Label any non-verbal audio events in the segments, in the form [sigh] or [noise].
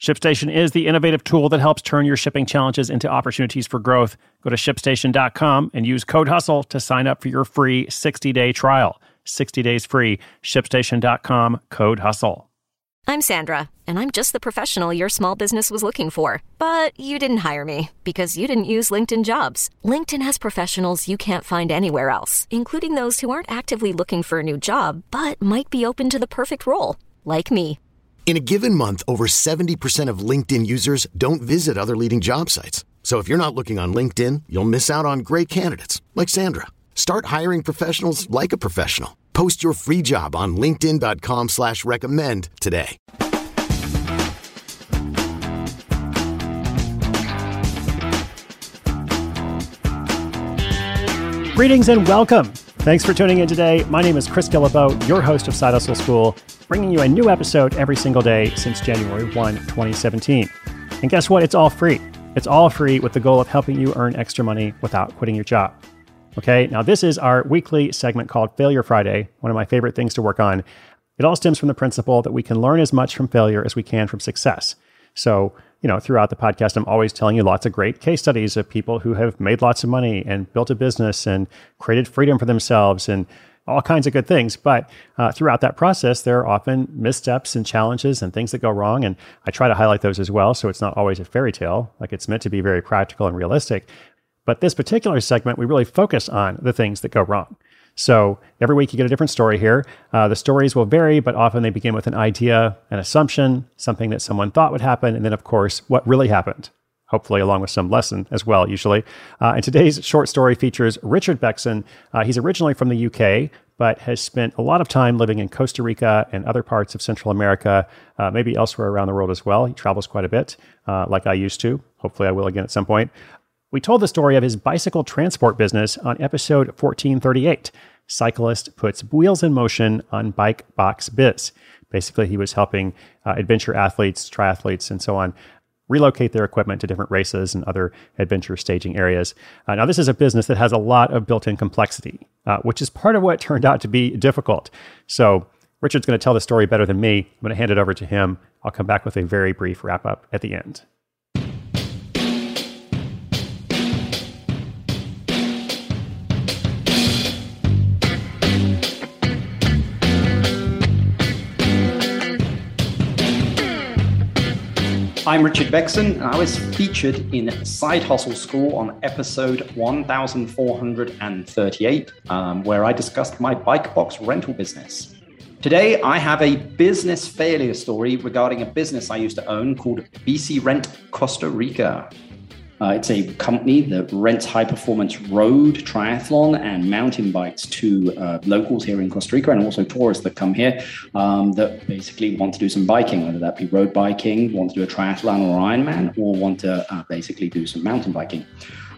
ShipStation is the innovative tool that helps turn your shipping challenges into opportunities for growth. Go to shipstation.com and use code HUSTLE to sign up for your free 60 day trial. 60 days free. ShipStation.com, code HUSTLE. I'm Sandra, and I'm just the professional your small business was looking for. But you didn't hire me because you didn't use LinkedIn jobs. LinkedIn has professionals you can't find anywhere else, including those who aren't actively looking for a new job but might be open to the perfect role, like me. In a given month, over 70% of LinkedIn users don't visit other leading job sites. So if you're not looking on LinkedIn, you'll miss out on great candidates like Sandra. Start hiring professionals like a professional. Post your free job on LinkedIn.com slash recommend today. Greetings and welcome. Thanks for tuning in today. My name is Chris Guillebeau, your host of Side Hustle School, bringing you a new episode every single day since January 1, 2017. And guess what? It's all free. It's all free with the goal of helping you earn extra money without quitting your job. Okay, now this is our weekly segment called Failure Friday, one of my favorite things to work on. It all stems from the principle that we can learn as much from failure as we can from success. So, you know, throughout the podcast, I'm always telling you lots of great case studies of people who have made lots of money and built a business and created freedom for themselves and all kinds of good things. But uh, throughout that process, there are often missteps and challenges and things that go wrong. And I try to highlight those as well. So it's not always a fairy tale. Like it's meant to be very practical and realistic. But this particular segment, we really focus on the things that go wrong. So every week you get a different story here. Uh, the stories will vary, but often they begin with an idea, an assumption, something that someone thought would happen, and then, of course, what really happened. Hopefully, along with some lesson as well, usually. Uh, and today's short story features Richard Beckson. Uh, he's originally from the UK, but has spent a lot of time living in Costa Rica and other parts of Central America, uh, maybe elsewhere around the world as well. He travels quite a bit, uh, like I used to. Hopefully, I will again at some point. We told the story of his bicycle transport business on episode 1438. Cyclist puts wheels in motion on bike box biz. Basically, he was helping uh, adventure athletes, triathletes, and so on relocate their equipment to different races and other adventure staging areas. Uh, now, this is a business that has a lot of built in complexity, uh, which is part of what [laughs] turned out to be difficult. So, Richard's going to tell the story better than me. I'm going to hand it over to him. I'll come back with a very brief wrap up at the end. I'm Richard Beckson, and I was featured in Side Hustle School on episode 1438, um, where I discussed my bike box rental business. Today, I have a business failure story regarding a business I used to own called Bici Rent Costa Rica. Uh, it's a company that rents high performance road, triathlon, and mountain bikes to uh, locals here in Costa Rica and also tourists that come here um, that basically want to do some biking, whether that be road biking, want to do a triathlon or Ironman, or want to uh, basically do some mountain biking.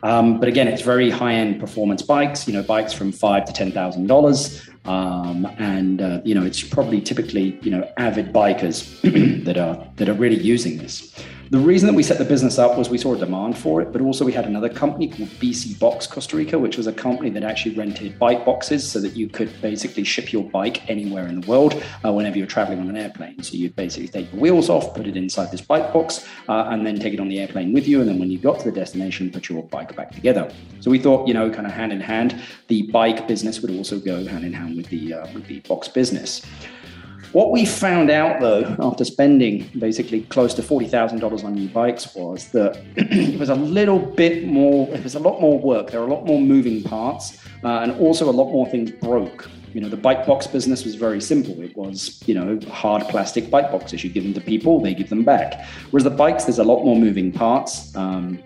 Um, but again, it's very high-end performance bikes. You know, bikes from five to ten thousand um, dollars, and uh, you know, it's probably typically you know avid bikers [clears throat] that are that are really using this. The reason that we set the business up was we saw a demand for it, but also we had another company called Bici Box Costa Rica, which was a company that actually rented bike boxes so that you could basically ship your bike anywhere in the world uh, whenever you're traveling on an airplane. So you'd basically take the wheels off, put it inside this bike box, uh, and then take it on the airplane with you. And then when you got to the destination, put your bike back together. So we thought, you know, kind of hand in hand, the bike business would also go hand in hand with the uh, with the box business. What we found out, though, after spending basically close to $40,000 on new bikes, was that [clears throat] it was a little bit more, it was a lot more work. There were a lot more moving parts, uh, and also a lot more things broke. You know, the bike box business was very simple. It was, you know, hard plastic bike boxes. You give them to people, they give them back. Whereas the bikes, there's a lot more moving parts. Um,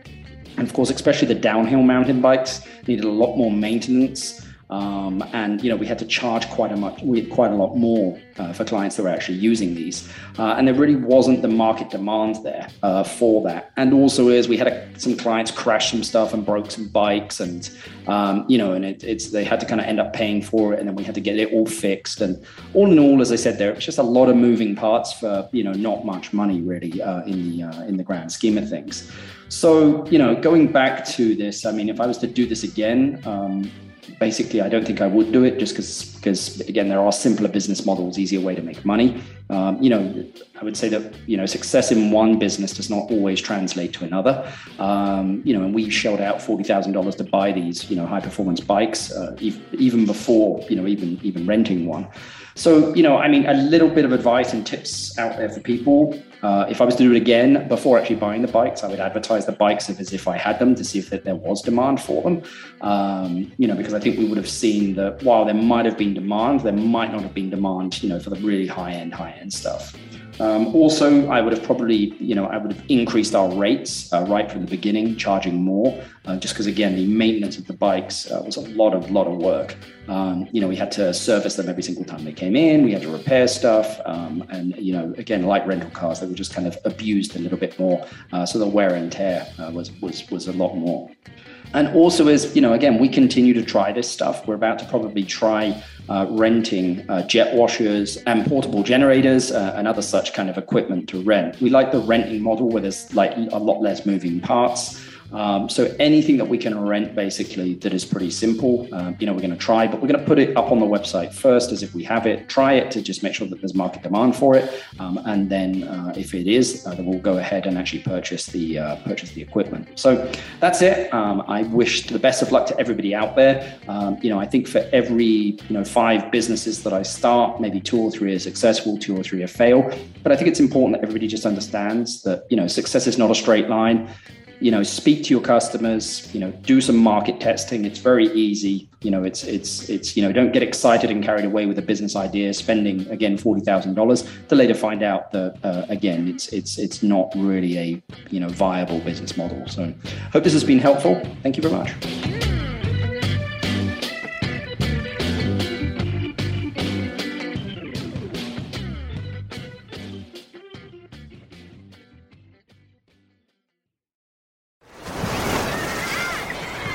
and of course, especially the downhill mountain bikes needed a lot more maintenance. Um, and you know we had to charge quite a much, we had quite a lot more uh, for clients that were actually using these, uh, and there really wasn't the market demand there uh, for that. And also, is we had a, some clients crash some stuff and broke some bikes, and um, you know, and it, it's they had to kind of end up paying for it, and then we had to get it all fixed. And all in all, as I said, there it's just a lot of moving parts for you know not much money really uh, in the uh, in the grand scheme of things. So, you know, going back to this, I mean, if I was to do this again, um, basically, I don't think I would do it just because, because again, there are simpler business models, easier way to make money. Um, you know, I would say that you know success in one business does not always translate to another. Um, you know, and we shelled out forty thousand dollars to buy these you know high performance bikes, uh, even before you know even even renting one. So, you know, I mean, a little bit of advice and tips out there for people. Uh, if I was to do it again before actually buying the bikes, I would advertise the bikes as if I had them to see if there was demand for them. Um, you know, because I think we would have seen that while there might have been demand, there might not have been demand, you know, for the really high end, high end stuff. Um, also, I would have probably, you know, I would have increased our rates uh, right from the beginning, charging more, uh, just because again, the maintenance of the bikes uh, was a lot of lot of work. Um, you know, we had to service them every single time they came in. We had to repair stuff, um, and you know, again, like rental cars, they were just kind of abused a little bit more, uh, so the wear and tear uh, was was was a lot more. And also, as you know, again, we continue to try this stuff. We're about to probably try uh, renting uh, jet washers and portable generators uh, and other such kind of equipment to rent. We like the renting model where there's like a lot less moving parts. Um, so anything that we can rent basically that is pretty simple, um, you know, we're going to try, but we're going to put it up on the website first as if we have it, try it to just make sure that there's market demand for it. Um, and then uh, if it is, uh, then we'll go ahead and actually purchase the uh, purchase the equipment. So that's it. Um, I wish the best of luck to everybody out there. Um, you know, I think for every, you know, five businesses that I start, maybe two or three are successful, two or three are fail. But I think it's important that everybody just understands that, you know, success is not a straight line you know speak to your customers you know do some market testing. It's very easy. You know it's it's it's you know don't get excited and carried away with a business idea spending again $40000 to later find out that uh, again it's it's it's not really a you know viable business model. So hope this has been helpful. Thank you very much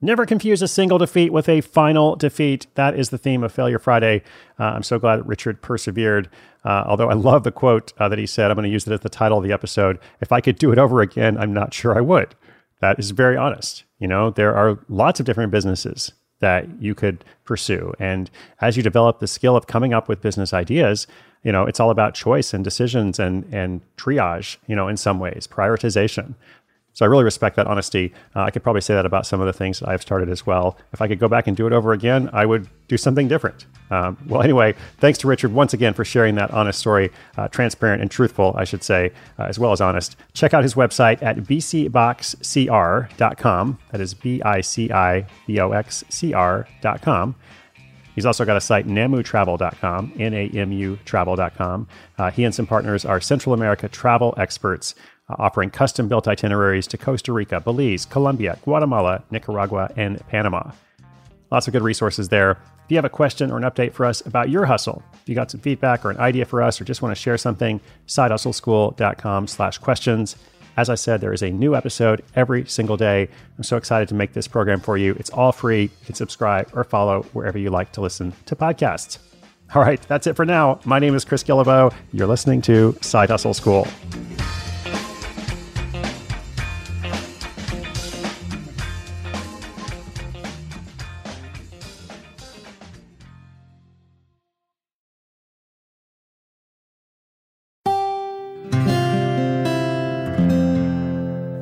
Never confuse a single defeat with a final defeat. That is the theme of Failure Friday. Uh, I'm so glad that Richard persevered. Uh, although I love the quote uh, that he said, I'm going to use it as the title of the episode. If I could do it over again, I'm not sure I would. That is very honest. You know, there are lots of different businesses that you could pursue. And as you develop the skill of coming up with business ideas, you know, it's all about choice and decisions and and triage, you know, in some ways, prioritization. So I really respect that honesty. Uh, I could probably say that about some of the things that I've started as well. If I could go back and do it over again, I would do something different. Um, well, anyway, thanks to Richard once again for sharing that honest story, uh, transparent and truthful, I should say, uh, as well as honest. Check out his website at biciboxcr.com. That is B I C I B O X C R.com. He's also got a site, namutravel.com, N A M U travel.com. Uh, he and some partners are Central America travel experts uh, offering custom built itineraries to Costa Rica, Belize, Colombia, Guatemala, Nicaragua, and Panama. Lots of good resources there. If you have a question or an update for us about your hustle, if you got some feedback or an idea for us or just want to share something, sidehustleschool.com slash questions. As I said, there is a new episode every single day. I'm so excited to make this program for you. It's all free. You can subscribe or follow wherever you like to listen to podcasts. All right, that's it for now. My name is Chris Guillebeau. You're listening to Side Hustle School.